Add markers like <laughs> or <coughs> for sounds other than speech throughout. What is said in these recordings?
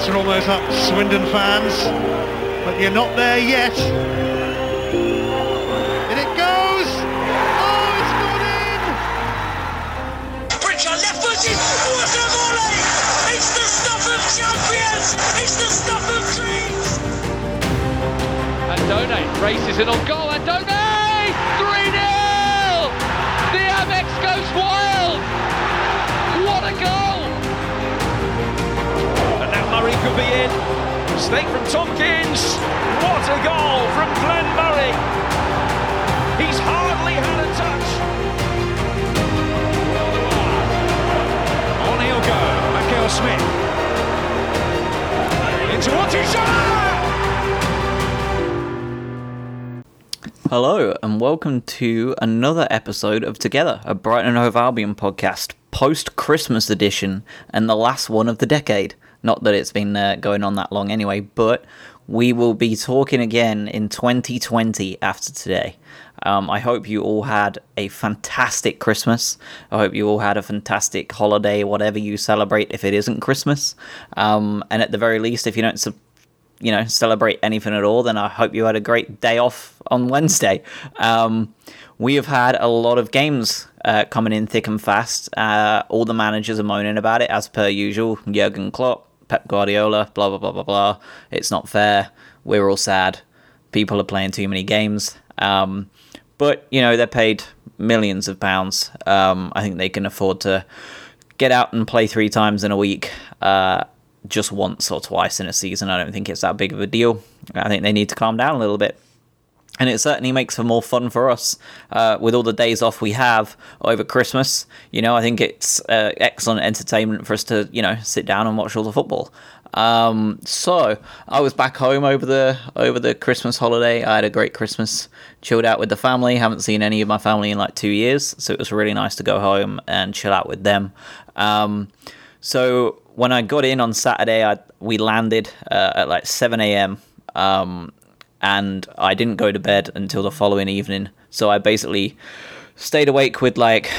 spirits are almost up, Swindon fans, but you're not there yet. And it goes! Oh, it's gone in! Pritchard left footed. What a volley! It's the stuff of champions. It's the stuff of dreams. Andone races in on goal. Andone! Murray could be in. Snake from Tompkins. What a goal from Glenn Murray. He's hardly had a touch. On he'll go. Smith. Into! Hello, and welcome to another episode of Together, a Brighton and Hove Albion podcast, post Christmas edition, and the last one of the decade. Not that it's been uh, going on that long anyway, but we will be talking again in 2020 after today. Um, I hope you all had a fantastic Christmas. I hope you all had a fantastic holiday, whatever you celebrate if it isn't Christmas. Um, and at the very least, if you don't you know celebrate anything at all, then I hope you had a great day off on Wednesday. Um, we have had a lot of games uh, coming in thick and fast. Uh, all the managers are moaning about it as per usual. Jurgen Klopp, Pep Guardiola, blah blah blah blah blah. It's not fair. We're all sad. People are playing too many games. Um, but you know they're paid millions of pounds. Um, I think they can afford to get out and play three times in a week. Uh, just once or twice in a season. I don't think it's that big of a deal. I think they need to calm down a little bit. And it certainly makes for more fun for us uh, with all the days off we have over Christmas. You know, I think it's uh, excellent entertainment for us to, you know, sit down and watch all the football. Um, so I was back home over the over the Christmas holiday. I had a great Christmas, chilled out with the family. Haven't seen any of my family in like two years, so it was really nice to go home and chill out with them. Um, so when I got in on Saturday, I, we landed uh, at like 7 a.m. Um, and I didn't go to bed until the following evening. So I basically stayed awake with like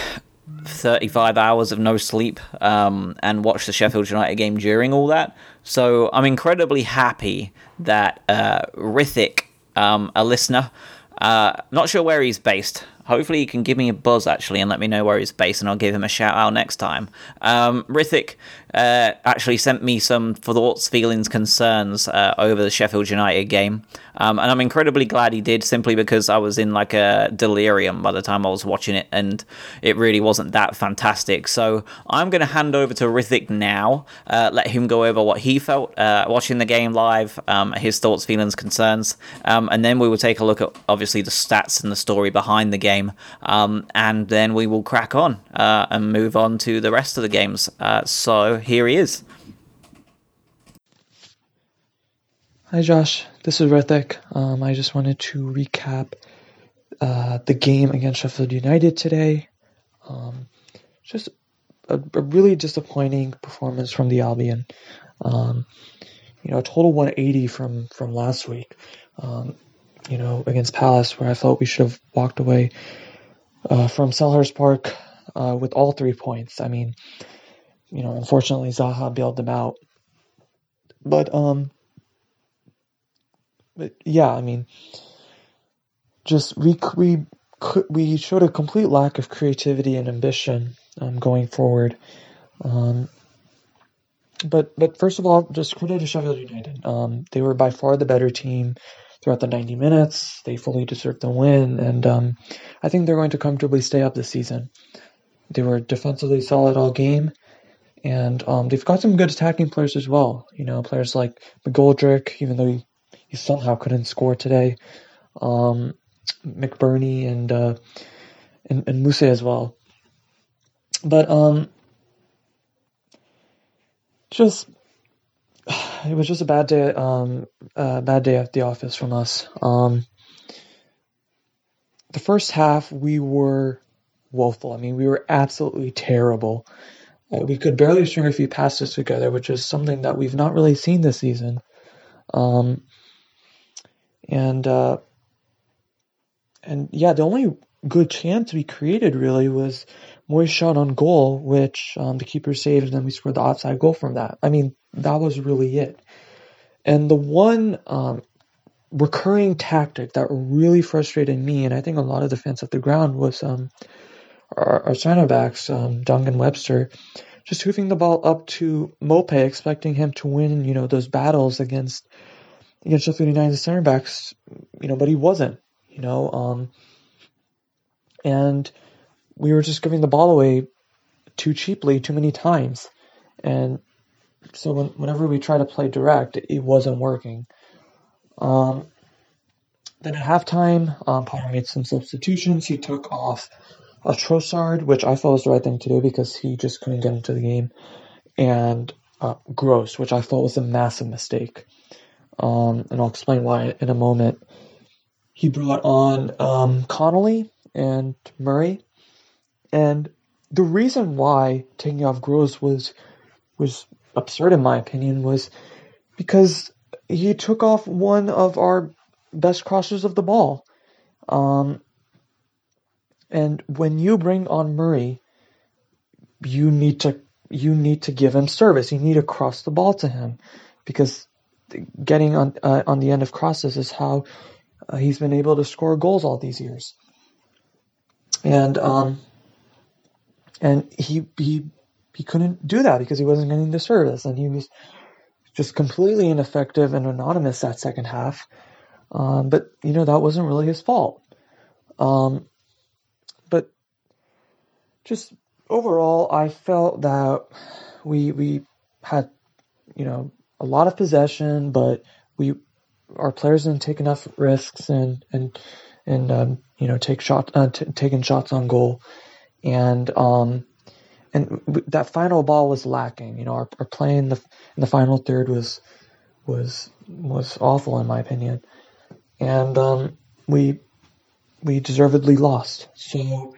35 hours of no sleep um, and watched the Sheffield United game during all that. So I'm incredibly happy that uh, Rithik, um, a listener, uh, not sure where he's based. Hopefully, he can give me a buzz actually and let me know where he's based, and I'll give him a shout out next time. Um, Rithik uh, actually sent me some thoughts, feelings, concerns uh, over the Sheffield United game, um, and I'm incredibly glad he did, simply because I was in like a delirium by the time I was watching it, and it really wasn't that fantastic. So I'm going to hand over to Rithik now, uh, let him go over what he felt uh, watching the game live, um, his thoughts, feelings, concerns, um, and then we will take a look at obviously the stats and the story behind the game, um, and then we will crack on uh, and move on to the rest of the games. Uh, so here he is. Hi, Josh. This is Rithik. Um, I just wanted to recap uh, the game against Sheffield United today. Um, just a, a, really disappointing performance from the Albion. Um, you know, a total 180 from from last week. Um, you know, against Palace, where I felt we should have walked away uh, from Selhurst Park uh, with all three points. I mean, you know, unfortunately Zaha bailed them out. But um but yeah, I mean just we we we showed a complete lack of creativity and ambition um, going forward. Um, but but first of all, just credit to Sheffield United. Um, they were by far the better team throughout the 90 minutes. They fully deserved the win, and um, I think they're going to comfortably stay up this season. They were defensively solid all game, and um, they've got some good attacking players as well. You know, players like McGoldrick, even though he, he somehow couldn't score today, um, McBurnie and, uh, and and Muse as well. But um, just <sighs> it was just a bad day. Um, uh, bad day at the office from us. Um, the first half we were woeful. I mean, we were absolutely terrible. Uh, we could barely string a few passes together, which is something that we've not really seen this season. Um, and uh, and yeah, the only good chance we created really was Mooy's shot on goal, which um, the keeper saved, and then we scored the offside goal from that. I mean, that was really it. And the one um, recurring tactic that really frustrated me, and I think a lot of the fans at the ground, was um, our, our center backs, um, Dunk and Webster, just hoofing the ball up to Maupay, expecting him to win, you know, those battles against against Sheffield United center backs, you know, but he wasn't, you know, um, and we were just giving the ball away too cheaply, too many times, and so when, whenever we try to play direct, it wasn't working. Um, then at halftime, um, Potter made some substitutions. He took off a Trossard, which I felt was the right thing to do because he just couldn't get into the game, and uh, Gross, which I thought was a massive mistake. Um, and I'll explain why in a moment. He brought on um, Connolly and Murray, and the reason why taking off Gross was was absurd in my opinion was because he took off one of our best crossers of the ball. Um, and when you bring on Murray, you need to you need to give him service. You need to cross the ball to him because getting on uh, on the end of crosses is how uh, he's been able to score goals all these years. And um, and he he he couldn't do that because he wasn't getting the service, and he was just completely ineffective and anonymous that second half. Um, but you know that wasn't really his fault. Um, just overall, I felt that we we had you know a lot of possession, but we our players didn't take enough risks and and and um, you know take shot uh, t- taking shots on goal, and um, and that final ball was lacking. You know, our, our play in the in the final third was was was awful in my opinion, and um, we we deservedly lost. So,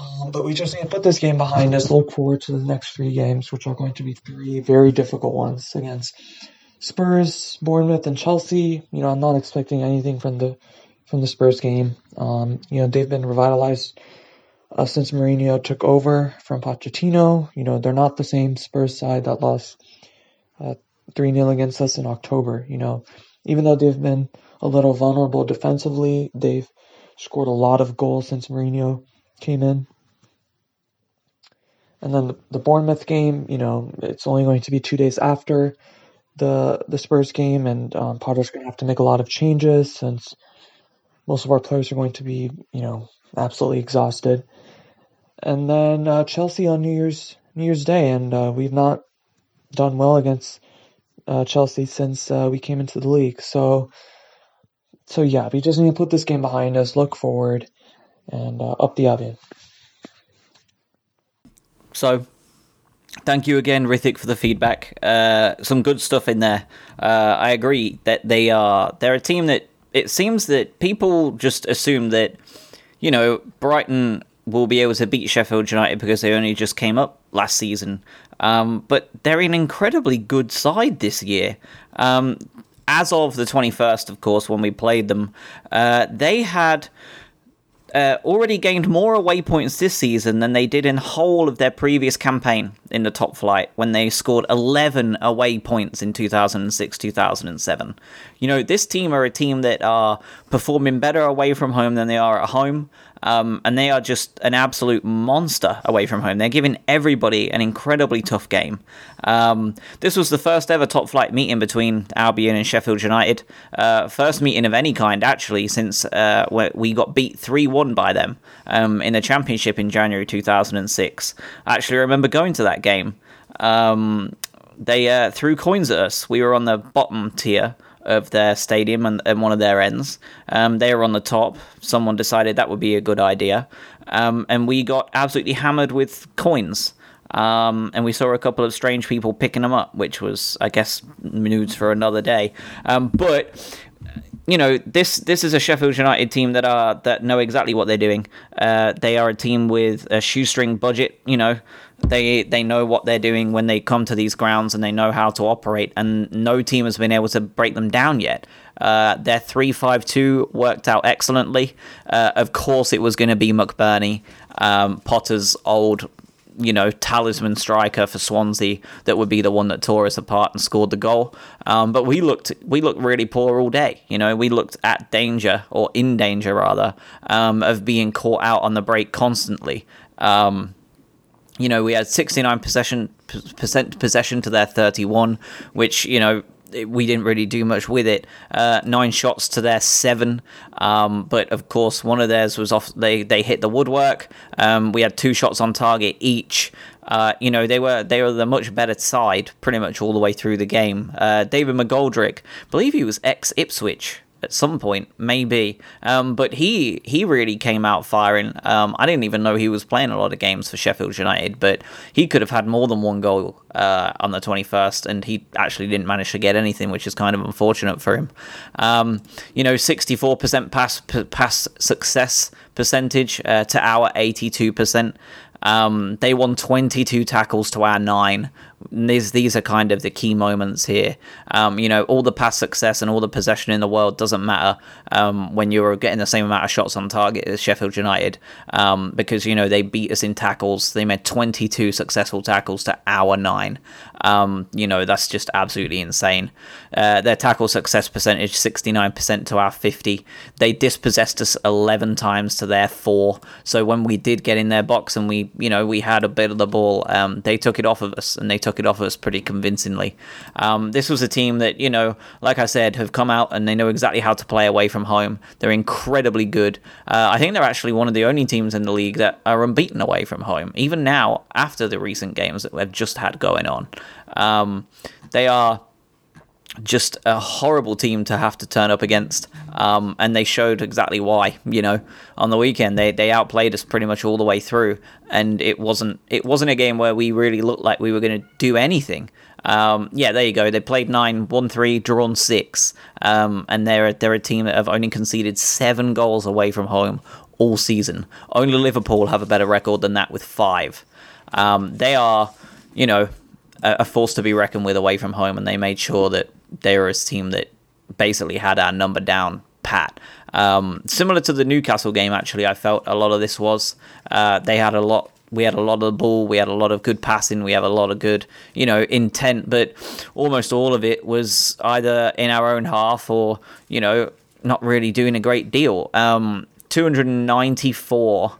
um, but we just need to put this game behind us. Look forward to the next three games, which are going to be three very difficult ones against Spurs, Bournemouth, and Chelsea. You know, I'm not expecting anything from the from the Spurs game. Um, you know, they've been revitalized uh, since Mourinho took over from Pochettino. You know, they're not the same Spurs side that lost uh, 3 0 against us in October. You know, even though they've been a little vulnerable defensively, they've scored a lot of goals since Mourinho came in. And then the, the Bournemouth game, you know, it's only going to be two days after the the Spurs game, and um, Potter's going to have to make a lot of changes since most of our players are going to be, you know, absolutely exhausted and then uh, Chelsea on New Year's New Year's Day, and uh, we've not done well against uh, Chelsea since uh, we came into the league. So, so yeah, we just need to put this game behind us, look forward, and uh, up the Albion. So, thank you again, Rithik, for the feedback. Uh, some good stuff in there. I agree that they are they're a team that it seems that people just assume that you know Brighton will be able to beat Sheffield United because they only just came up last season. Um, but they're an incredibly good side this year. Um, as of the 21st, of course, when we played them, uh, they had uh, already gained more away points this season than they did in whole of their previous campaign in the top flight when they scored 11 away points in 2006 2007 you know this team are a team that are performing better away from home than they are at home um, and they are just an absolute monster away from home. They're giving everybody an incredibly tough game. Um, this was the first ever top flight meeting between Albion and Sheffield United. Uh, first meeting of any kind, actually, since uh, we got beat 3 1 by them um, in the Championship in January 2006. I actually remember going to that game. Um, they uh, threw coins at us. We were on the bottom tier of their stadium and, and one of their ends. Um, they were on the top. Someone decided that would be a good idea. Um, and we got absolutely hammered with coins. Um, and we saw a couple of strange people picking them up, which was, I guess, news for another day. Um, but you know this this is a Sheffield United team that are that know exactly what they're doing. Uh, they are a team with a shoestring budget. You know, they they know what they're doing when they come to these grounds and they know how to operate. And no team has been able to break them down yet. Uh, their three five two worked out excellently. Uh, of course, it was going to be McBurnie, um, Potter's old you know, talisman striker for Swansea that would be the one that tore us apart and scored the goal. Um, but we looked we looked really poor all day. You know, we looked at danger or in danger rather um, of being caught out on the break constantly. Um, you know, we had 69 possession percent possession to their 31, which you know we didn't really do much with it. Uh, nine shots to their seven, um, but of course one of theirs was off. They they hit the woodwork. Um, we had two shots on target each. Uh, you know they were they were the much better side pretty much all the way through the game. Uh, David McGoldrick, believe he was ex Ipswich at some point, maybe. Um, but he he really came out firing. Um, I didn't even know he was playing a lot of games for Sheffield United, but he could have had more than one goal uh, on the 21st, and he actually didn't manage to get anything, which is kind of unfortunate for him. Um, you know, 64% pass pass success percentage uh, to our 82%. Um, they won 22 tackles to our nine. These these are kind of the key moments here. Um, you know, all the past success and all the possession in the world doesn't matter um, when you're getting the same amount of shots on target as Sheffield United um, because you know they beat us in tackles. They made 22 successful tackles to our nine. Um, you know, that's just absolutely insane. Uh, their tackle success percentage 69% to our 50. They dispossessed us 11 times to their four. So when we did get in their box and we, you know, we had a bit of the ball, um, they took it off of us and they took it off us pretty convincingly. Um, this was a team that, you know, like I said, have come out and they know exactly how to play away from home. They're incredibly good. Uh, I think they're actually one of the only teams in the league that are unbeaten away from home, even now after the recent games that we've just had going on. Um, they are just a horrible team to have to turn up against, um, and they showed exactly why. You know, on the weekend they, they outplayed us pretty much all the way through, and it wasn't it wasn't a game where we really looked like we were going to do anything. Um, yeah, there you go. They played nine, won three, drawn six, um, and they're they're a team that have only conceded seven goals away from home all season. Only Liverpool have a better record than that with five. Um, they are, you know, a force to be reckoned with away from home, and they made sure that they were a team that basically had our number down pat. Um, similar to the Newcastle game, actually, I felt a lot of this was uh, they had a lot. We had a lot of the ball. We had a lot of good passing. We have a lot of good, you know, intent. But almost all of it was either in our own half or, you know, not really doing a great deal. Um, 294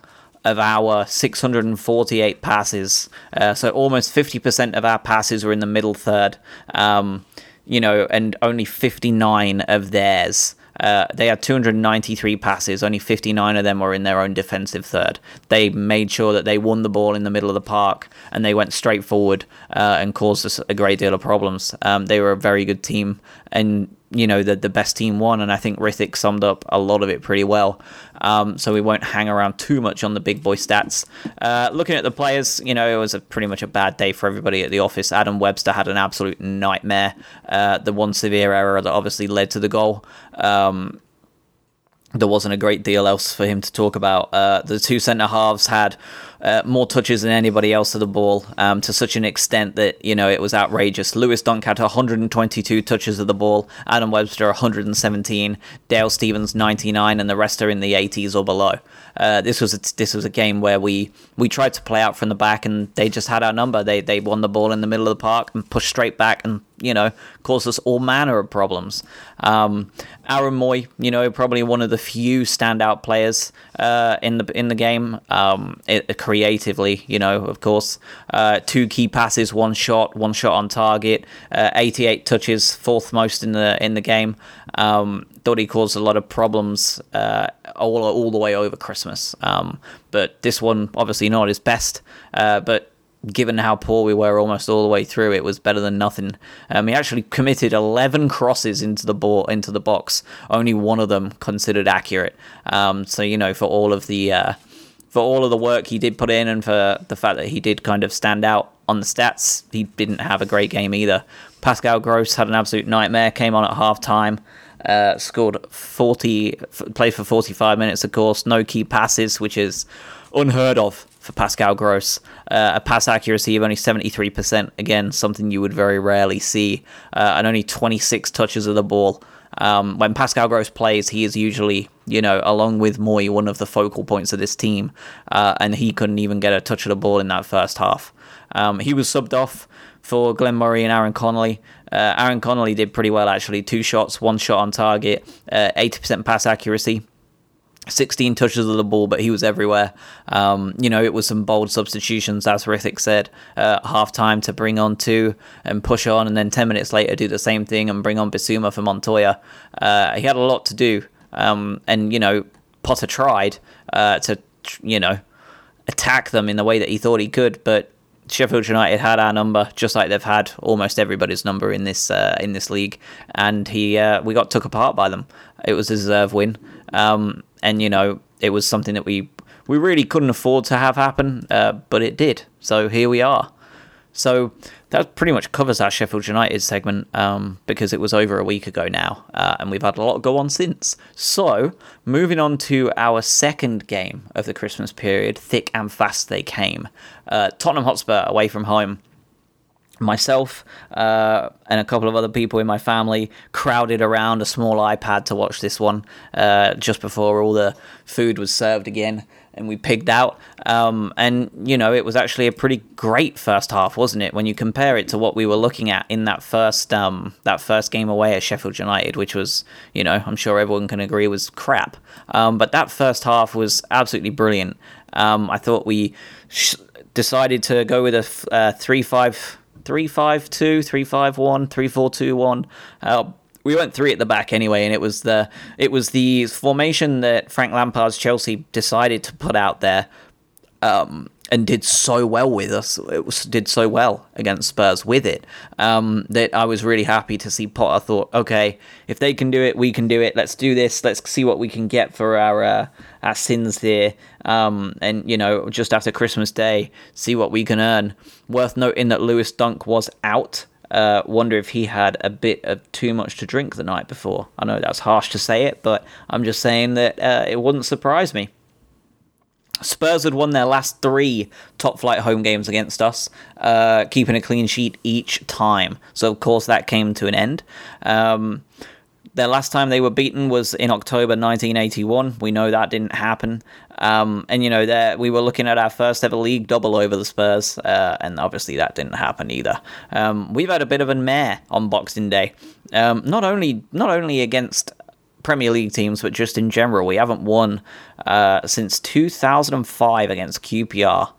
of our 648 passes. Uh, so almost 50% of our passes were in the middle third. Um, you know, and only 59 of theirs. Uh, they had 293 passes. Only 59 of them were in their own defensive third. They made sure that they won the ball in the middle of the park and they went straight forward uh, and caused us a great deal of problems. Um, they were a very good team, and you know the the best team won, and I think Rithik summed up a lot of it pretty well. Um, so we won't hang around too much on the big boy stats. Uh, looking at the players, you know, it was a pretty much a bad day for everybody at the office. Adam Webster had an absolute nightmare. Uh, the one severe error that obviously led to the goal. Um, there wasn't a great deal else for him to talk about. Uh, the two centre halves had uh, more touches than anybody else of the ball um, to such an extent that you know it was outrageous. Lewis Dunk had 122 touches of the ball, Adam Webster 117, Dale Stephens 99, and the rest are in the 80s or below. Uh, this was a, this was a game where we we tried to play out from the back and they just had our number. They they won the ball in the middle of the park and pushed straight back and you know caused us all manner of problems. Um, Aaron Mooy, you know, probably one of the few standout players uh, in the in the game. Um, it, creatively, you know, of course, uh, two key passes, one shot, one shot on target, uh, 88 touches, fourth most in the in the game. Um, thought he caused a lot of problems uh, all all the way over Christmas. Um, but this one, obviously, not his best. Uh, but given how poor we were almost all the way through, it was better than nothing. Um, he actually committed 11 crosses into the ball into the box, only one of them considered accurate. Um, so you know, for all of the uh, for all of the work he did put in, and for the fact that he did kind of stand out on the stats, he didn't have a great game either. Pascal Gross had an absolute nightmare. Came on at half time. Uh, scored 40, played for 45 minutes, of course. No key passes, which is unheard of for Pascal Gross. Uh, a pass accuracy of only 73%, again, something you would very rarely see. Uh, and only 26 touches of the ball. Um, when Pascal Gross plays, he is usually, you know, along with Mooy, one of the focal points of this team, uh, and he couldn't even get a touch of the ball in that first half. Um, he was subbed off for Glenn Murray and Aaron Connolly. Uh, Aaron Connolly did pretty well actually. Two shots, one shot on target, uh, 80% pass accuracy. 16 touches of the ball, but he was everywhere. Um, you know, it was some bold substitutions, as Rithik said, uh, half time to bring on two and push on, and then 10 minutes later do the same thing and bring on Bissouma for Montoya. Uh, he had a lot to do, um, and, you know, Potter tried uh, to, you know, attack them in the way that he thought he could, but Sheffield United had our number, just like they've had almost everybody's number in this uh, in this league, and he uh, we got took apart by them. It was a deserved win. Um, and you know it was something that we we really couldn't afford to have happen, uh, but it did. So here we are. So that pretty much covers our Sheffield United segment um, because it was over a week ago now, uh, and we've had a lot go on since. So moving on to our second game of the Christmas period, thick and fast they came. Uh, Tottenham Hotspur away from home myself uh, and a couple of other people in my family crowded around a small iPad to watch this one uh, just before all the food was served again and we pigged out. Um, and, you know, it was actually a pretty great first half, wasn't it? When you compare it to what we were looking at in that first um, that first game away at Sheffield United, which was, you know, I'm sure everyone can agree was crap. Um, but that first half was absolutely brilliant. Um, I thought we sh- decided to go with a uh, 3 5 three five two, three five one, three four two one. Uh, we went three at the back anyway, and it was the it was the formation that Frank Lampard's Chelsea decided to put out there. Um, and did so well with us. It was, did so well against Spurs with it um, that I was really happy to see Potter thought, okay, if they can do it, we can do it. Let's do this. Let's see what we can get for our uh, our sins here. Um, and you know, just after Christmas Day, see what we can earn. Worth noting that Lewis Dunk was out. Uh, wonder if he had a bit of too much to drink the night before. I know that's harsh to say it, but I'm just saying that uh, it wouldn't surprise me. Spurs had won their last three top flight home games against us, uh, keeping a clean sheet each time. So, of course, that came to an end. Um, their last time they were beaten was in October 1981. We know that didn't happen. Um, and, you know, we were looking at our first ever league double over the Spurs, uh, and obviously that didn't happen either. Um, we've had a bit of a mare on Boxing Day. Um, not only not only against Premier League teams, but just in general. We haven't won uh, since 2005 against QPR.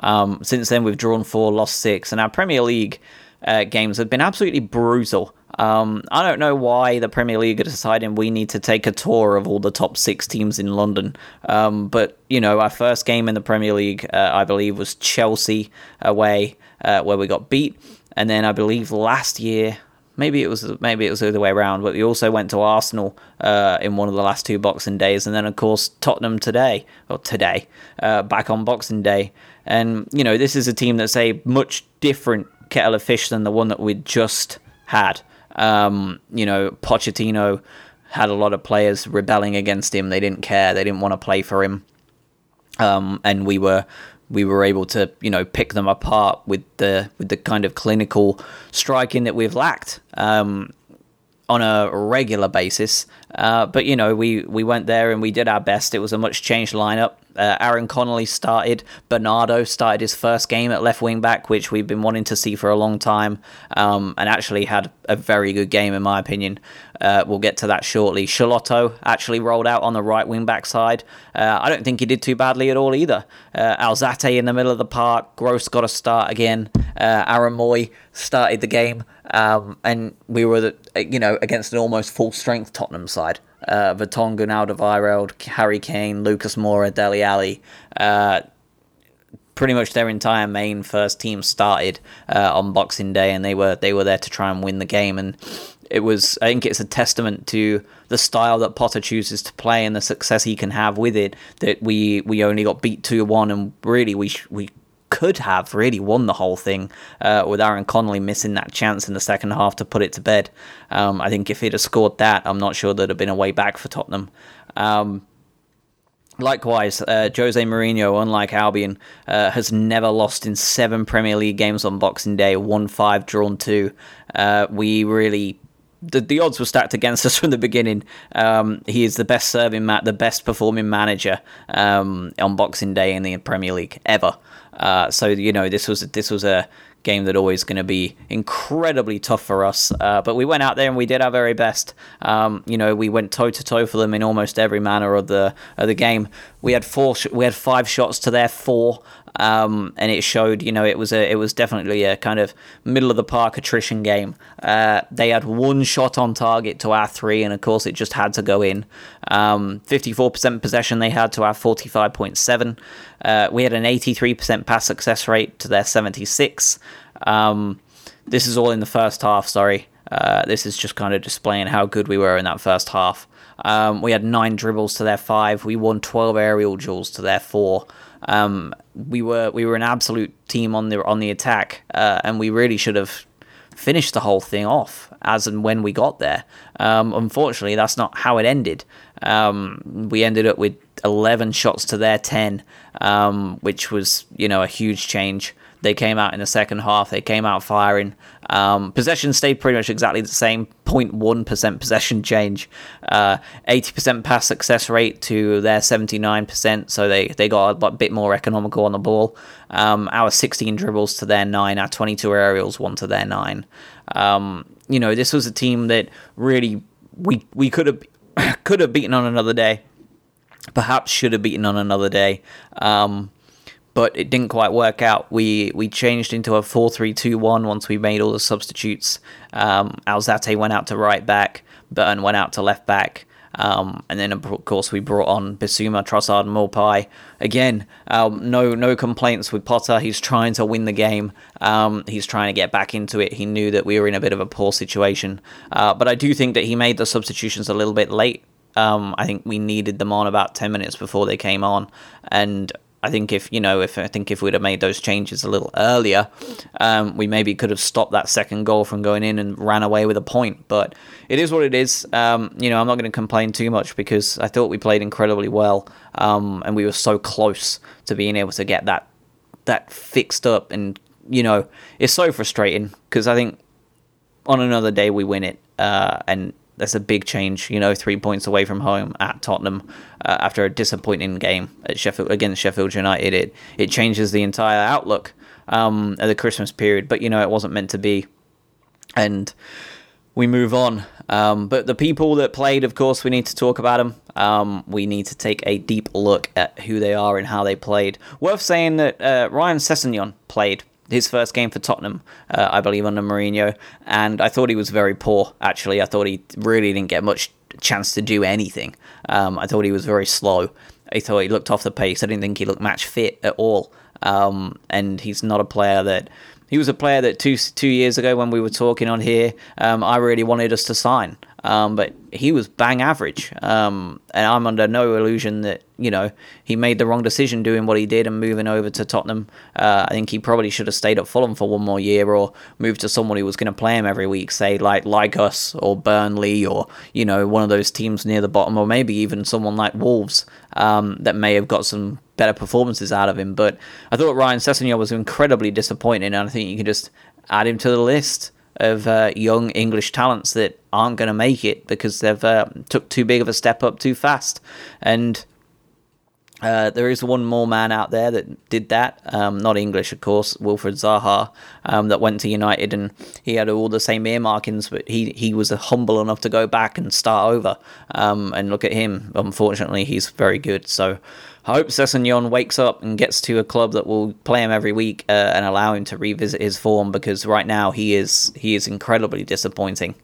Um, since then, we've drawn four, lost six, and our Premier League uh, games have been absolutely brutal. Um, I don't know why the Premier League are deciding we need to take a tour of all the top six teams in London. Um, but, you know, our first game in the Premier League, uh, I believe, was Chelsea away, uh, where we got beat. And then I believe last year, maybe it was maybe it was the other way around, but we also went to Arsenal uh, in one of the last two Boxing Days, and then of course Tottenham today or today uh, back on Boxing Day, and you know this is a team that's a much different kettle of fish than the one that we just had. Um, you know, Pochettino had a lot of players rebelling against him. They didn't care. They didn't want to play for him. Um, and we were we were able to you know pick them apart with the with the kind of clinical striking that we've lacked um, on a regular basis. Uh, but you know we we went there and we did our best. It was a much changed lineup. Uh, Aaron Connolly started. Bernardo started his first game at left wing back, which we've been wanting to see for a long time, um, and actually had a very good game in my opinion. Uh, we'll get to that shortly. Schelotto actually rolled out on the right wing back side. Uh, I don't think he did too badly at all either. Uh, Alzate in the middle of the park. Gross got a start again. Aaron Mooy started the game, um, and we were, you know, against an almost full strength Tottenham side uh, Vertonghen, Alderweireld, Harry Kane, Lucas Moura, Dele Alli. Uh, pretty much their entire main first team started uh, on Boxing Day, and they were they were there to try and win the game. And it was I think it's a testament to the style that Potter chooses to play and the success he can have with it that we we only got beat two one, and really we we could have really won the whole thing uh, with Aaron Connolly missing that chance in the second half to put it to bed. Um, I think if he'd have scored that, I'm not sure there'd have been a way back for Tottenham. Um, Likewise, uh, Jose Mourinho, unlike Albion, uh, has never lost in seven Premier League games on Boxing Day, won five, drawn two. Uh, we really the, the odds were stacked against <laughs> us from the beginning. Um, he is the best serving, ma- the best performing manager um, on Boxing Day in the Premier League ever. Uh, so you know this was this was a game that always going to be incredibly tough for us. Uh, but we went out there and we did our very best. Um, you know, we went toe to toe for them in almost every manner of the of the game. We had four, sh- we had five shots to their four. Um, and it showed, you know, it was a, it was definitely a kind of middle of the park attrition game. Uh, they had one shot on target to our three, and of course, it just had to go in. Um, 54% possession they had to our 45.7. Uh, we had an 83% pass success rate to their 76. Um, this is all in the first half. Sorry, uh, this is just kind of displaying how good we were in that first half. Um, we had nine dribbles to their five. We won 12 aerial duels to their four. Um, we were we were an absolute team on the on the attack, uh, and we really should have finished the whole thing off as and when we got there. Um, unfortunately, that's not how it ended. Um, we ended up with 11 shots to their 10, um, which was you know a huge change. They came out in the second half. They came out firing. Um, possession stayed pretty much exactly the same 0.1% possession change. Uh, 80% pass success rate to their 79%. So they, they got a bit more economical on the ball. Um, our 16 dribbles to their 9. Our 22 aerials, 1 to their 9. Um, you know, this was a team that really we, we could have <coughs> could have beaten on another day. Perhaps should have beaten on another day. Um, but it didn't quite work out. We we changed into a 4-3-2-1 once we made all the substitutes. Um, Alzate went out to right back, Burton went out to left back. Um, and then of course we brought on Bissouma, Trossard, and Maupay. Again, um, no no complaints with Potter. He's trying to win the game. Um, he's trying to get back into it. He knew that we were in a bit of a poor situation, uh, but I do think that he made the substitutions a little bit late. Um, I think we needed them on about ten minutes before they came on, and I think if you know, if I think if we'd have made those changes a little earlier, um, we maybe could have stopped that second goal from going in and ran away with a point. But it is what it is. Um, you know, I'm not going to complain too much because I thought we played incredibly well, um, and we were so close to being able to get that that fixed up. And you know, it's so frustrating because I think on another day we win it, uh, and that's a big change. You know, three points away from home at Tottenham uh, after a disappointing game at Sheffield against Sheffield United. It it changes the entire outlook um, of the Christmas period. But you know, it wasn't meant to be, and we move on. Um, but the people that played, of course, we need to talk about them. Um, we need to take a deep look at who they are and how they played. Worth saying that uh, Ryan Sessegnon played his first game for Tottenham, uh, I believe, under Mourinho, and I thought he was very poor. Actually, I thought he really didn't get much chance to do anything. Um, I thought he was very slow. I thought he looked off the pace. I didn't think he looked match fit at all. Um, and he's not a player that he was a player that two two years ago when we were talking on here, um, I really wanted us to sign. Um, but he was bang average, um, and I'm under no illusion that you know he made the wrong decision doing what he did and moving over to Tottenham. Uh, I think he probably should have stayed at Fulham for one more year or moved to someone who was going to play him every week, say like us or Burnley or you know one of those teams near the bottom, or maybe even someone like Wolves um, that may have got some better performances out of him. But I thought Ryan Sessegnon was incredibly disappointing, and I think you can just add him to the list of uh, young English talents that aren't going to make it because they've uh, took too big of a step up too fast. And uh, there is one more man out there that did that, um, not English, of course, Wilfried Zaha, um, that went to United and he had all the same earmarkings, but he, he was humble enough to go back and start over. Um, and look at him, unfortunately, he's very good. So I hope Sessegnon wakes up and gets to a club that will play him every week uh, and allow him to revisit his form because right now he is he is incredibly disappointing.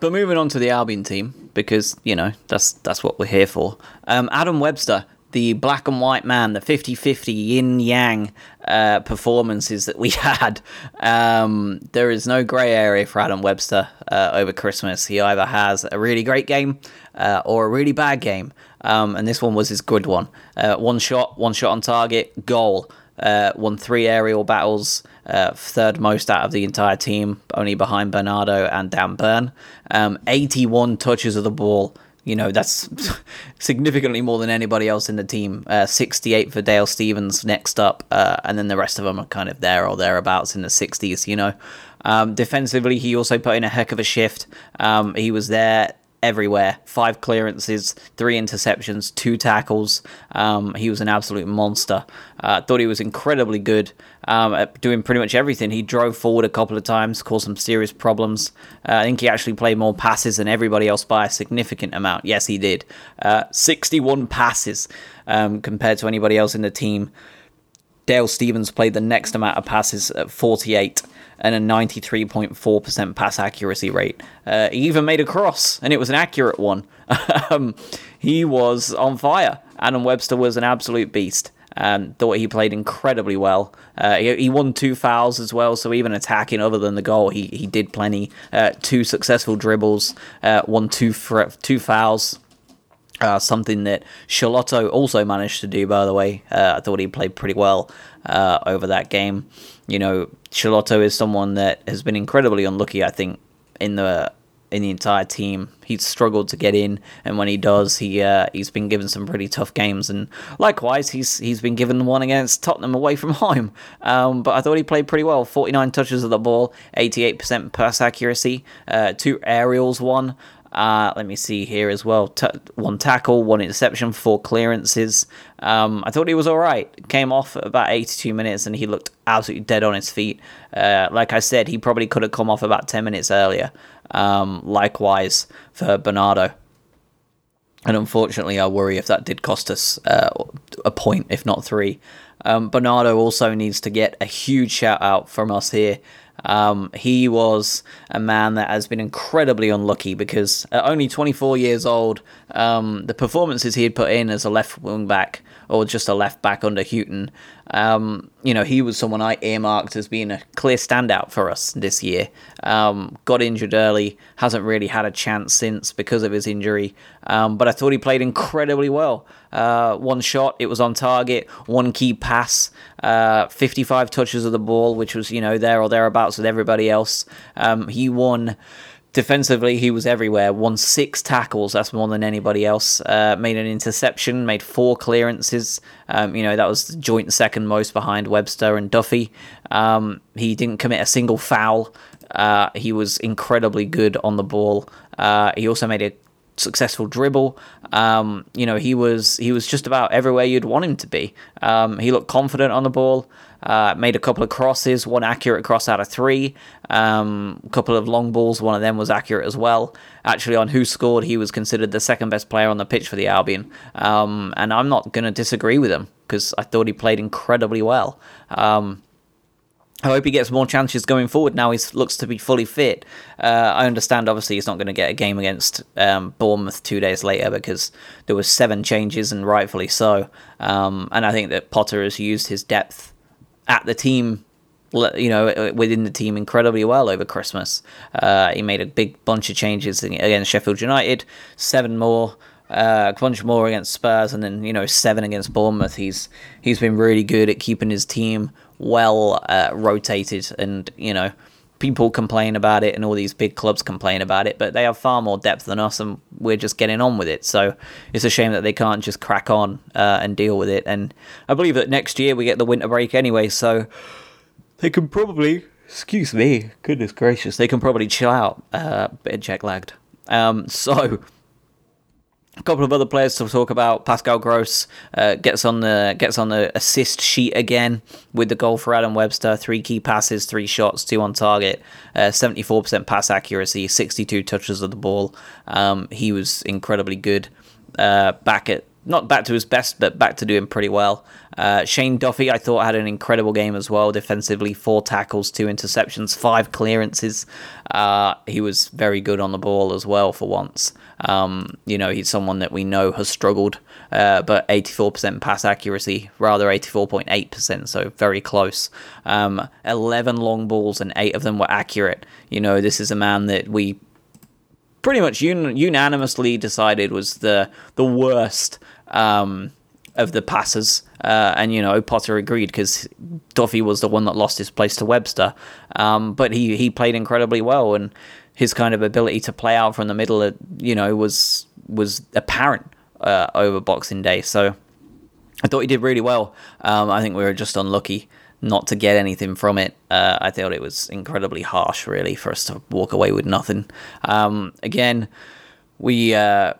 But moving on to the Albion team because you know that's that's what we're here for. Um, Adam Webster the black and white man, the 50 50 yin yang uh, performances that we <laughs> had. Um, there is no grey area for Adam Webster uh, over Christmas. He either has a really great game uh, or a really bad game. Um, and this one was his good one. Uh, one shot, one shot on target, goal. Uh, won three aerial battles, uh, third most out of the entire team, only behind Bernardo and Dan Burn. Um, 81 touches of the ball, you know, that's <laughs> significantly more than anybody else in the team. Uh, 68 for Dale Stephens next up, uh, and then the rest of them are kind of there or thereabouts in the 60s, you know. Um, defensively, he also put in a heck of a shift. Um, he was there everywhere. Five clearances, three interceptions, two tackles. Um, he was an absolute monster. Uh, thought he was incredibly good um, at doing pretty much everything. He drove forward a couple of times, caused some serious problems. Uh, I think he actually played more passes than everybody else by a significant amount. Yes, he did. Uh, 61 passes um, compared to anybody else in the team. Dale Stephens played the next amount of passes at 48 and a 93.4% pass accuracy rate. Uh, he even made a cross, and it was an accurate one. <laughs> um, he was on fire. Adam Webster was an absolute beast. Um, thought he played incredibly well. Uh, he, he, won two fouls as well, so even attacking other than the goal, he, he did plenty. Uh, two successful dribbles, uh, won two fr- two fouls. Uh, something that Schelotto also managed to do, by the way. Uh, I thought he played pretty well uh, over that game. You know, Schelotto is someone that has been incredibly unlucky, I think, in the in the entire team. He's struggled to get in, and when he does, he uh, he's been given some pretty tough games. And likewise, he's he's been given one against Tottenham away from <laughs> home. Um, but I thought he played pretty well. Forty nine touches of the ball, eighty eight percent pass accuracy, uh, two aerials, one. Uh, let me see here as well. T- one tackle, one interception, four clearances. Um, I thought he was all right. Came off about 82 minutes and he looked absolutely dead on his feet. Uh, like I said, he probably could have come off about 10 minutes earlier. Um, likewise for Bernardo. And unfortunately, I worry if that did cost us uh, a point, if not three. Um, Bernardo also needs to get a huge shout out from us here. Um, he was a man that has been incredibly unlucky because at only 24 years old, um, the performances he had put in as a left wing back or just a left back under Hughton, um, you know, he was someone I earmarked as being a clear standout for us this year. Um, got injured early, hasn't really had a chance since because of his injury, um, but I thought he played incredibly well. Uh, one shot, it was on target. One key pass, uh, 55 touches of the ball, which was, you know, there or thereabouts with everybody else. Um, he won defensively, he was everywhere. Won six tackles. That's more than anybody else. Uh, made an interception. Made four clearances. Um, you know that was joint second most behind Webster and Duffy. Um, he didn't commit a single foul. Uh, he was incredibly good on the ball. Uh, he also made a successful dribble. Um, you know, he was he was just about everywhere you'd want him to be. Um, he looked confident on the ball. Uh, made a couple of crosses, one accurate cross out of three. Um, a couple of long balls, one of them was accurate as well. Actually, on WhoScored, he was considered the second best player on the pitch for the Albion. Um, and I'm not going to disagree with him because I thought he played incredibly well. Um, I hope he gets more chances going forward now he looks to be fully fit. Uh, I understand, obviously, he's not going to get a game against um, Bournemouth two days later because there was seven changes, and rightfully so. Um, and I think that Potter has used his depth at the team, you know, within the team incredibly well over Christmas. Uh, he made a big bunch of changes against Sheffield United, seven more uh, a bunch more against Spurs, and then you know seven against Bournemouth. He's he's been really good at keeping his team well uh, rotated, and you know people complain about it, and all these big clubs complain about it, but they have far more depth than us, and we're just getting on with it. So it's a shame that they can't just crack on uh, and deal with it. And I believe that next year we get the winter break anyway, so they can probably. Excuse me, goodness gracious, they can probably chill out. Uh, bit jet lagged. Um, <laughs> so a couple of other players to talk about. Pascal Gross uh, gets on the gets on the assist sheet again with the goal for Adam Webster. Three key passes, three shots, two on target, uh, seventy four percent pass accuracy, sixty two touches of the ball. Um, he was incredibly good. Uh, back at not back to his best, but back to doing pretty well. Uh, Shane Duffy, I thought, had an incredible game as well. Defensively, four tackles, two interceptions, five clearances. Uh, he was very good on the ball as well for once. Um, you know, he's someone that we know has struggled, uh, but 84% pass accuracy, rather 84.8%, so very close. Um, 11 long balls and eight of them were accurate. You know, this is a man that we pretty much un- unanimously decided was the the worst um, of the passes. Uh, and you know Potter agreed because Duffy was the one that lost his place to Webster, um, but he he played incredibly well. And his kind of ability to play out from the middle, uh, you know, was was apparent uh, over Boxing Day. So I thought he did really well. Um, I think we were just unlucky not to get anything from it. Uh, I thought it was incredibly harsh, really, for us to walk away with nothing. Um, again, we uh,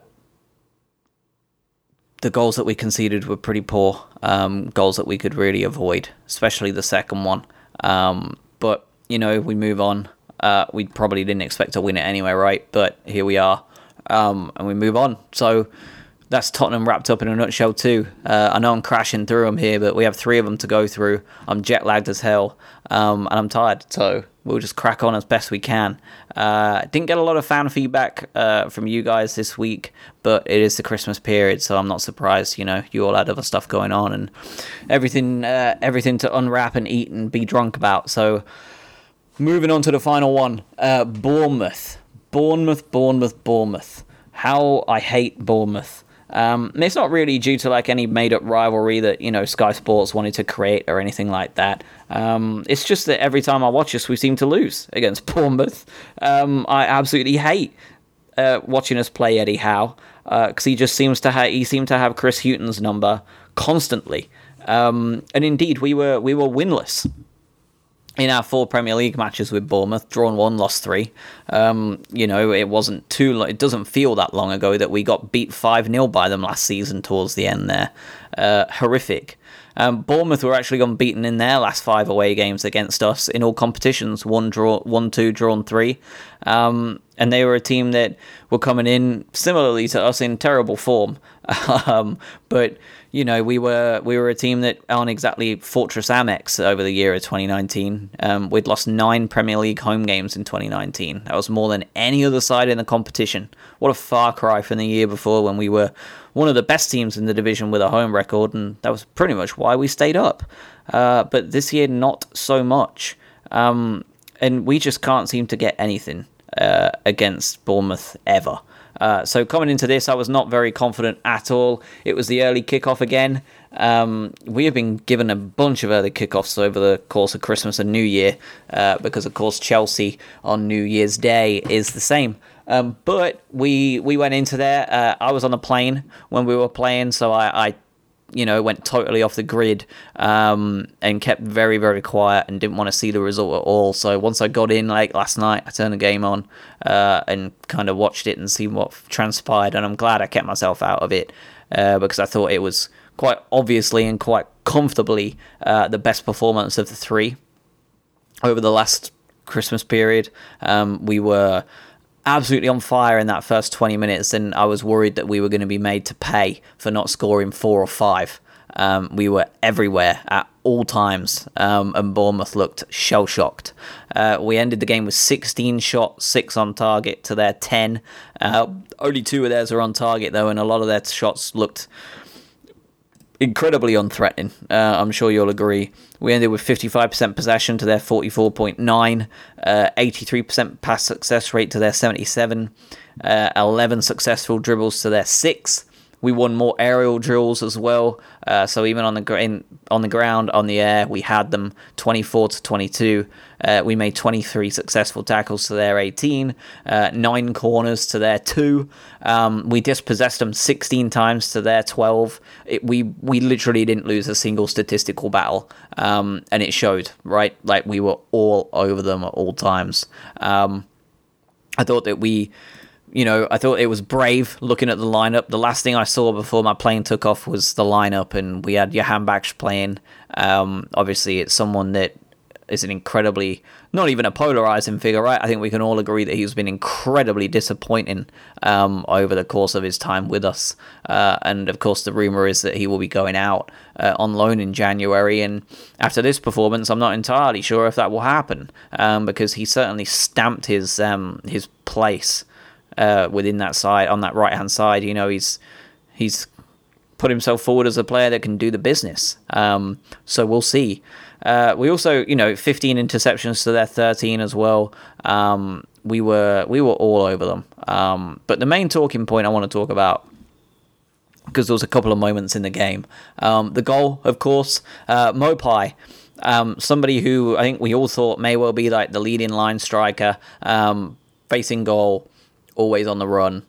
the goals that we conceded were pretty poor. Um, goals that we could really avoid, especially the second one. Um, but you know, we move on. Uh, we probably didn't expect to win it anyway, right? But here we are, um, and we move on. So that's Tottenham wrapped up in a nutshell too. Uh, I know I'm crashing through them here, but we have three of them to go through. I'm jet lagged as hell, um, and I'm tired, so we'll just crack on as best we can. Uh, didn't get a lot of fan feedback uh, from you guys this week, but it is the Christmas period, so I'm not surprised. You know, you all had other stuff going on and everything, uh, everything to unwrap and eat and be drunk about. So, moving on to the final one, uh, Bournemouth, Bournemouth, Bournemouth, Bournemouth. How I hate Bournemouth. Um, it's not really due to like any made up rivalry that you know Sky Sports wanted to create or anything like that. Um, it's just that every time I watch us, we seem to lose against <laughs> Bournemouth. Um, I absolutely hate uh, watching us play Eddie Howe because uh, he just seems to have he seemed to have Chris Hughton's number constantly. Um, and indeed, we were we were winless in our four Premier League matches with Bournemouth, drawn one, lost three. Um, you know, it wasn't too. It doesn't feel that long ago that we got beat five 0 by them last season towards the end there. Uh, horrific. Um, Bournemouth were actually unbeaten in their last five away games against us in all competitions. One draw, one two, drawn three, um, and they were a team that were coming in similarly to us in terrible form. <laughs> um, but you know, we were we were a team that aren't exactly Fortress Amex over the year of 2019. Um, we'd lost nine Premier League home games in 2019. That was more than any other side in the competition. What a far cry from the year before when we were one of the best teams in the division with a home record, and that was pretty much why we stayed up. Uh, but this year, not so much. Um, and we just can't seem to get anything uh, against Bournemouth ever. Uh, so coming into this, I was not very confident at all. It was the early kickoff again. Um, we have been given a bunch of early kickoffs over the course of Christmas and New Year, uh, because of course Chelsea on New Year's Day is the same. Um, but we we went into there. Uh, I was on the plane when we were playing, so I, I you know, went totally off the grid um, and kept very, very quiet and didn't want to see the result at all. So once I got in late last night, I turned the game on uh, and kind of watched it and seen what transpired. And I'm glad I kept myself out of it uh, because I thought it was quite obviously and quite comfortably uh, the best performance of the three over the last Christmas period. Um, we were absolutely on fire in that first 20 minutes, and I was worried that we were going to be made to pay for not scoring four or five. Um, we were everywhere at all times, um, and Bournemouth looked shell shocked. Uh, we ended the game with 16 shots, six on target to their 10. Uh, only two of theirs were on target, though, and a lot of their shots looked incredibly unthreatening. Uh, I'm sure you'll agree. We ended with 55% possession to their 44.9, uh, 83% pass success rate to their 77, uh, 11 successful dribbles to their 6. We won more aerial drills as well. Uh, so even on the in, on the ground, on the air, we had them 24 to 22. Uh, we made 23 successful tackles to their 18, uh, nine corners to their two. Um, we dispossessed them 16 times to their 12. It, we we literally didn't lose a single statistical battle, um, and it showed. Right, like we were all over them at all times. Um, I thought that we you know, I thought it was brave looking at the lineup. The last thing I saw before my plane took off was the lineup, and we had Jahanbakhsh playing. Um, obviously, it's someone that is an incredibly, not even a polarizing figure, right? I think we can all agree that he's been incredibly disappointing um, over the course of his time with us. Uh, and of course, the rumor is that he will be going out uh, on loan in January. And after this performance, I'm not entirely sure if that will happen um, because he certainly stamped his um, his place uh, within that side on that right hand side. You know, he's he's put himself forward as a player that can do the business. Um, so we'll see. Uh, we also, you know, 15 interceptions to their 13 as well. Um, we were we were all over them. Um, but the main talking point I want to talk about because there was a couple of moments in the game. Um, the goal, of course, uh, Maupay. Um, somebody who I think we all thought may well be like the leading line striker, um, facing goal, always on the run.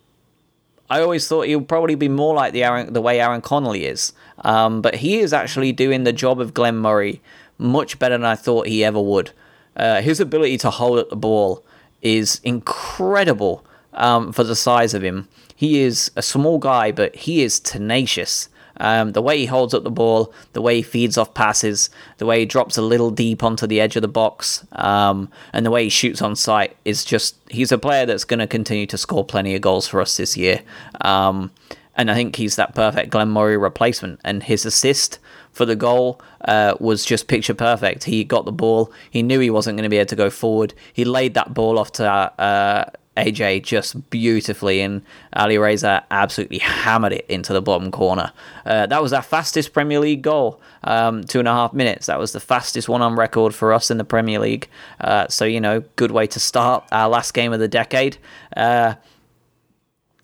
I always thought he would probably be more like the Aaron, the way Aaron Connolly is, um, but he is actually doing the job of Glenn Murray much better than I thought he ever would. Uh, his ability to hold up the ball is incredible um, for the size of him. He is a small guy, but he is tenacious. Um, the way he holds up the ball, the way he feeds off passes, the way he drops a little deep onto the edge of the box, um, and the way he shoots on sight is just, he's a player that's going to continue to score plenty of goals for us this year. Um, and I think he's that perfect Glenn Murray replacement. And his assist for the goal uh, was just picture perfect. He got the ball, he knew he wasn't going to be able to go forward. He laid that ball off to. Uh, AJ just beautifully, and Ali Reza absolutely hammered it into the bottom corner. Uh, that was our fastest Premier League goal, um, two and a half minutes. That was the fastest one on record for us in the Premier League. Uh, so, you know, good way to start our last game of the decade. Uh,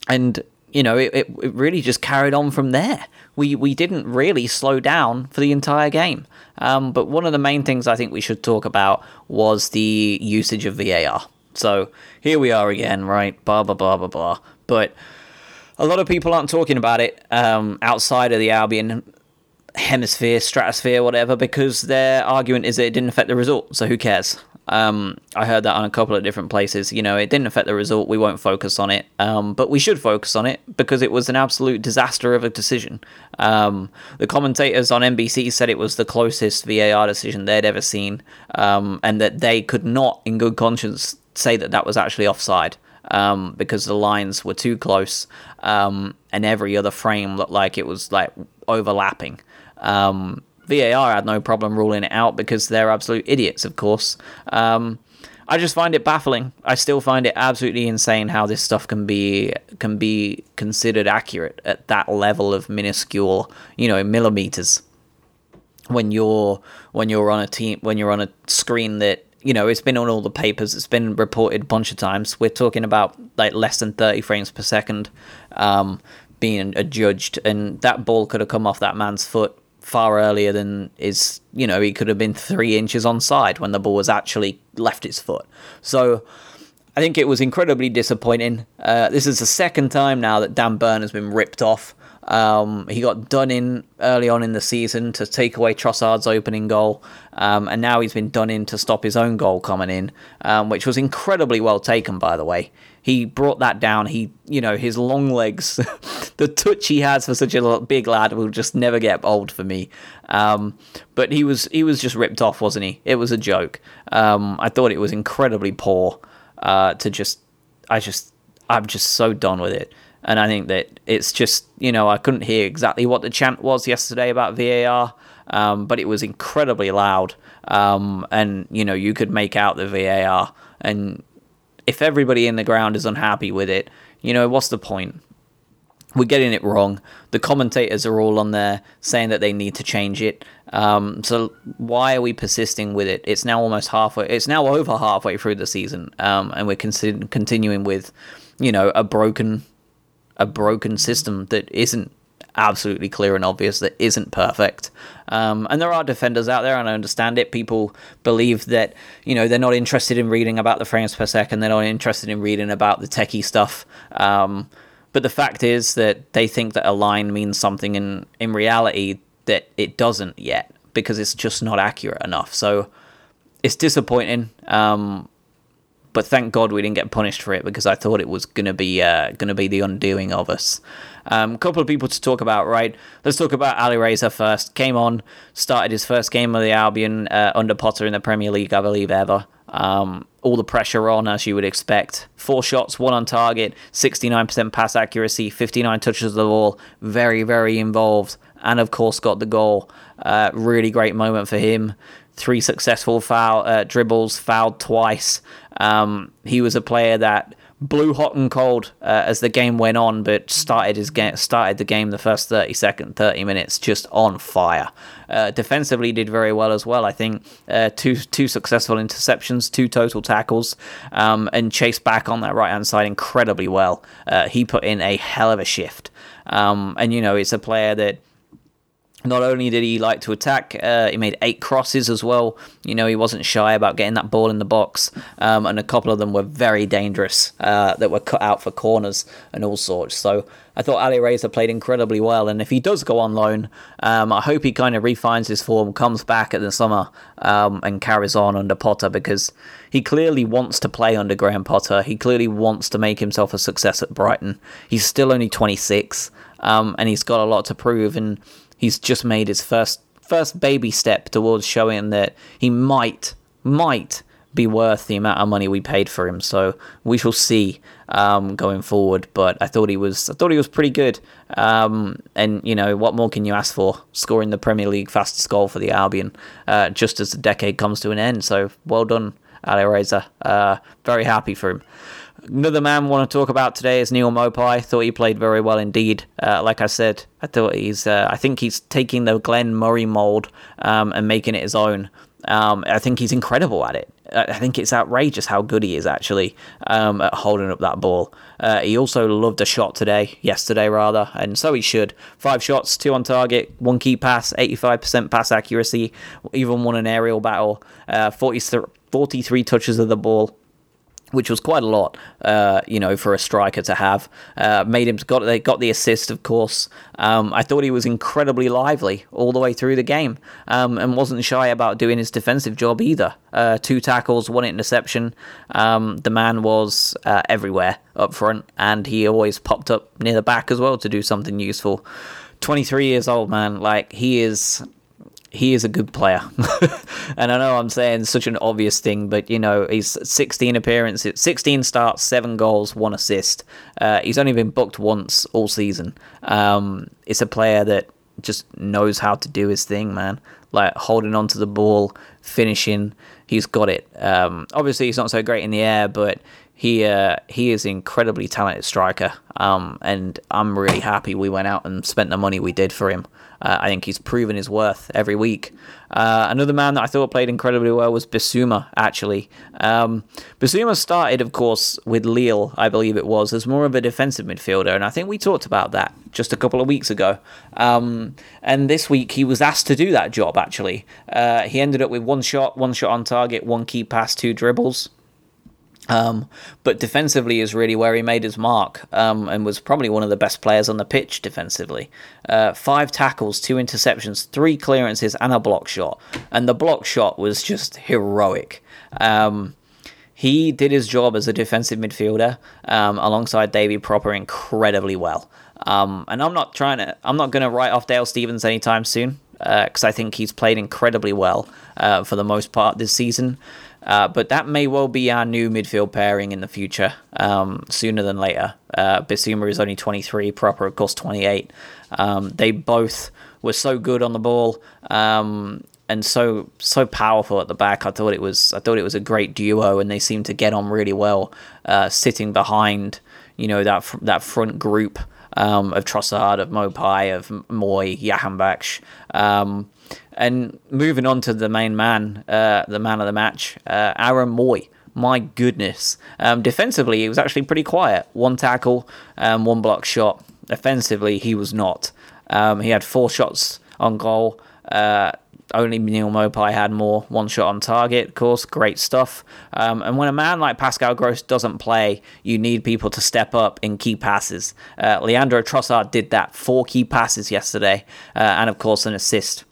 and, you know, it, it really just carried on from there. We, we didn't really slow down for the entire game. Um, but one of the main things I think we should talk about was the usage of VAR. So here we are again, right? Blah, blah, blah, blah, blah. But a lot of people aren't talking about it um, outside of the Albion hemisphere, stratosphere, whatever, because their argument is that it didn't affect the result. So who cares? Um, I heard that on a couple of different places. You know, it didn't affect the result. We won't focus on it. Um, but we should focus on it because it was an absolute disaster of a decision. Um, the commentators on NBC said it was the closest VAR decision they'd ever seen, um, and that they could not, in good conscience, say that that was actually offside um, because the lines were too close um, and every other frame looked like it was like overlapping. Um, VAR had no problem ruling it out because they're absolute idiots, of course. Um, I just find it baffling. I still find it absolutely insane how this stuff can be can be considered accurate at that level of minuscule, you know, millimeters. When you're when you're on a team when you're on a screen that you know, it's been on all the papers. It's been reported a bunch of times. We're talking about like less than 30 frames per second um, being adjudged, and that ball could have come off that man's foot far earlier than is. You know, he could have been three inches on side when the ball was actually left his foot. So. I think it was incredibly disappointing. Uh, this is the second time now that Dan Burn has been ripped off. Um, he got done in early on in the season to take away Trossard's opening goal, um, and now he's been done in to stop his own goal coming in, um, which was incredibly well taken, by the way. He brought that down. He, you know, his long legs, <laughs> the touch he has for such a big lad will just never get old for me. Um, but he was he was just ripped off, wasn't he? It was a joke. Um, I thought it was incredibly poor uh, to just. I just I'm just so done with it. And I think that it's just, you know, I couldn't hear exactly what the chant was yesterday about VAR, um, but it was incredibly loud. Um, and, you know, you could make out the VAR. And if everybody in the ground is unhappy with it, you know, what's the point? We're getting it wrong. The commentators are all on there saying that they need to change it. Um, so why are we persisting with it? It's now almost halfway. It's now over halfway through the season, um, and we're con- continuing with, you know, a broken a broken system that isn't absolutely clear and obvious that isn't perfect. Um, and there are defenders out there, and I understand it. People believe that you know they're not interested in reading about the frames per second. They're not interested in reading about the techie stuff. Um, but the fact is that they think that a line means something, in in reality, that it doesn't yet because it's just not accurate enough. So it's disappointing. Um, but thank God we didn't get punished for it because I thought it was gonna be uh, gonna be the undoing of us. A um, couple of people to talk about, right? Let's talk about Ali Reza first. Came on, started his first game of the Albion uh, under Potter in the Premier League, I believe, ever. Um, all the pressure on, as you would expect. Four shots, one on target, 69% pass accuracy, 59 touches of the ball. Very, very involved. And of course, got the goal. Uh, really great moment for him three successful foul uh, dribbles, fouled twice. Um, he was a player that blew hot and cold uh, as the game went on, but started his game, started the game the first 30 second, 30 minutes just on fire. Uh, defensively, did very well as well. I think uh, two two successful interceptions, two total tackles, um, and chased back on that right hand side incredibly well. Uh, he put in a hell of a shift, um, and you know it's a player that not only did he like to attack, uh, he made eight crosses as well. You know, he wasn't shy about getting that ball in the box, um, and a couple of them were very dangerous uh, that were cut out for corners and all sorts. So I thought Ali Reza played incredibly well, and if he does go on loan, um, I hope he kind of refines his form, comes back at the summer, um, and carries on under Potter because he clearly wants to play under Graham Potter. He clearly wants to make himself a success at Brighton. He's still only 26, um, and he's got a lot to prove and he's just made his first first baby step towards showing that he might might be worth the amount of money we paid for him. So we shall see um, going forward. But I thought he was I thought he was pretty good. Um, and you know what more can you ask for? Scoring the Premier League fastest goal for the Albion uh, just as the decade comes to an end. So well done, Ali Reza. Uh, very happy for him. Another man we want to talk about today is Neal Maupay. Thought he played very well indeed. Uh, like I said, I thought he's. Uh, I think he's taking the Glenn Murray mold um, and making it his own. Um, I think he's incredible at it. I think it's outrageous how good he is actually um, at holding up that ball. Uh, he also loved a shot today, yesterday rather, and so he should. Five shots, two on target, one key pass, 85% pass accuracy, even won an aerial battle, uh, 43 touches of the ball which was quite a lot, uh, you know, for a striker to have. Uh, made him got they got the assist, of course. Um, I thought he was incredibly lively all the way through the game, um, and wasn't shy about doing his defensive job either. Uh, two tackles, one interception. Um, the man was uh, everywhere up front, and he always popped up near the back as well to do something useful. 23 years old, man. Like he is he is a good player. <laughs> and I know I'm saying such an obvious thing, but you know, he's 16 appearances, 16 starts, 7 goals, 1 assist. Uh, he's only been booked once all season. Um, it's a player that just knows how to do his thing, man. Like holding onto the ball, finishing, he's got it. Um, obviously, he's not so great in the air, but he uh, he is an incredibly talented striker. Um, and I'm really happy we went out and spent the money we did for him. Uh, I think he's proven his worth every week. Uh, another man that I thought played incredibly well was Bissouma, actually. Um, started, of course, with Lille, I believe it was, as more of a defensive midfielder, and I think we talked about that just a couple of weeks ago. Um, and this week he was asked to do that job, actually. Uh, he ended up with one shot, one shot on target, one key pass, two dribbles. Um, but defensively is really where he made his mark um, and was probably one of the best players on the pitch defensively. Uh, five tackles, two interceptions, three clearances, and a block shot. And the block shot was just heroic. Um, he did his job as a defensive midfielder um, alongside Davy Pröpper incredibly well. Um, and I'm not trying to, I'm not going to write off Dale Stephens anytime soon because uh, I think he's played incredibly well uh, for the most part this season. Uh, but that may well be our new midfield pairing in the future, um, sooner than later. Uh, Bissouma is only 23, Pröpper, of course, 28. Um, they both were so good on the ball um, and so so powerful at the back. I thought it was I thought it was a great duo, and they seemed to get on really well, uh, sitting behind you know that that front group um, of Trossard, of Maupay, of Mooy, Jahanbakhsh. Um, and moving on to the main man, uh, the man of the match, uh, Aaron Mooy. My goodness. Um, defensively, he was actually pretty quiet. One tackle, um, one block shot. Offensively, he was not. Um, he had four shots on goal. Uh, only Neal Maupay had more. One shot on target, of course, great stuff. Um, and when a man like Pascal Gross doesn't play, you need people to step up in key passes. Uh, Leandro Trossard did that. Four key passes yesterday, uh, and of course, an assist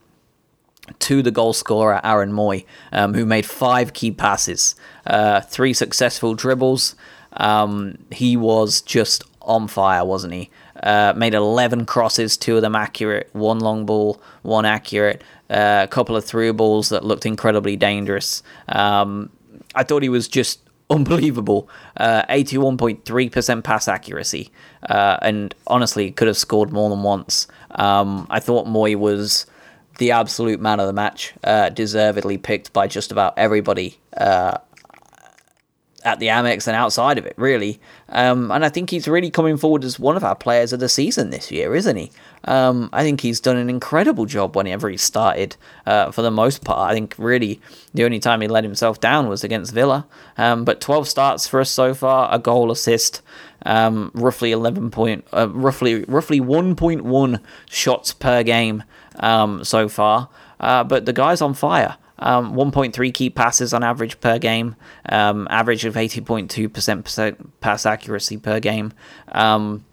to the goal scorer Aaron Mooy, um, who made five key passes, uh, three successful dribbles. Um, he was just on fire, wasn't he? Uh, made 11 crosses, two of them accurate, one long ball, one accurate, uh, a couple of through balls that looked incredibly dangerous. Um, I thought he was just <laughs> unbelievable. Uh, 81.3% pass accuracy, uh, and honestly, could have scored more than once. Um, I thought Mooy was the absolute man of the match, uh, deservedly picked by just about everybody uh, at the Amex and outside of it, really. Um, and I think he's really coming forward as one of our players of the season this year, isn't he? Um, I think he's done an incredible job whenever he started, uh, for the most part. I think really the only time he let himself down was against Villa. Um, but 12 starts for us so far, a goal assist, um, roughly 11 point, uh, roughly roughly 1.1 shots per game. Um, so far. Uh, but the guy's on fire. Um, 1.3 key passes on average per game, um, average of 80.2% pass accuracy per game. Um,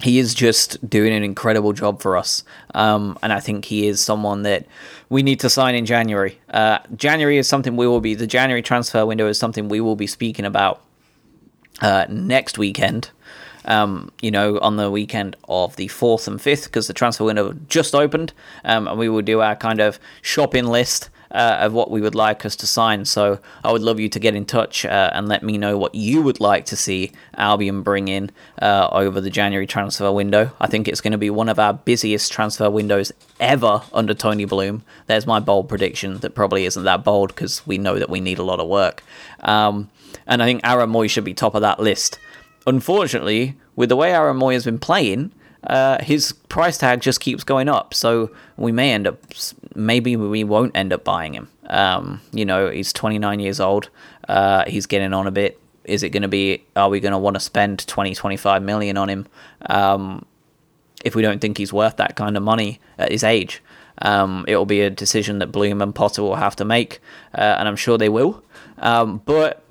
he is just doing an incredible job for us. Um, and I think he is someone that we need to sign in January. Uh, January is something we will be, the January transfer window is something we will be speaking about uh, next weekend. Um, you know, on the weekend of the 4th and 5th, because the transfer window just opened, um, and we will do our kind of shopping list uh, of what we would like us to sign. So I would love you to get in touch uh, and let me know what you would like to see Albion bring in uh, over the January transfer window. I think it's going to be one of our busiest transfer windows ever under Tony Bloom. There's my bold prediction that probably isn't that bold because we know that we need a lot of work. Um, and I think Aaron Mooy should be top of that list. Unfortunately, with the way Aaron Mooy has been playing, uh, his price tag just keeps going up. So we may end up, maybe we won't end up buying him. Um, you know, he's 29 years old. Uh, he's getting on a bit. Is it going to be, are we going to want to spend 20, 25 million on him um, if we don't think he's worth that kind of money at his age? Um, it will be a decision that Bloom and Potter will have to make, uh, and I'm sure they will. Um, but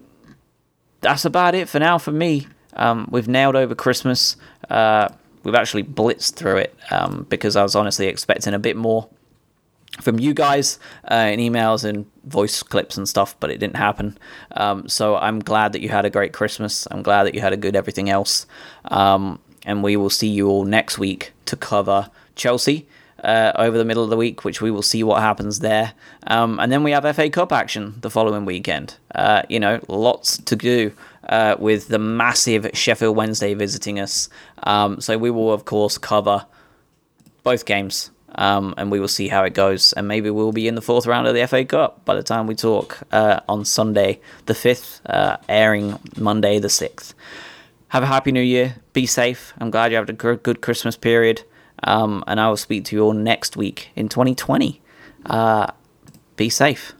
that's about it for now for me. Um, we've nailed over Christmas. Uh, we've actually blitzed through it um, because I was honestly expecting a bit more from you guys uh, in emails and voice clips and stuff, but it didn't happen. Um, so I'm glad that you had a great Christmas. I'm glad that you had a good everything else. Um, and we will see you all next week to cover Chelsea. Uh, over the middle of the week, which we will see what happens there. Um, and then we have FA Cup action the following weekend. Uh, you know, lots to do uh, with the massive Sheffield Wednesday visiting us. Um, so we will, of course, cover both games. Um, and we will see how it goes. And maybe we'll be in the fourth round of the FA Cup by the time we talk uh, on Sunday the 5th, uh, airing Monday the 6th. Have a happy new year. Be safe. I'm glad you had a good Christmas period. Um, and I will speak to you all next week in 2020. Uh, be safe.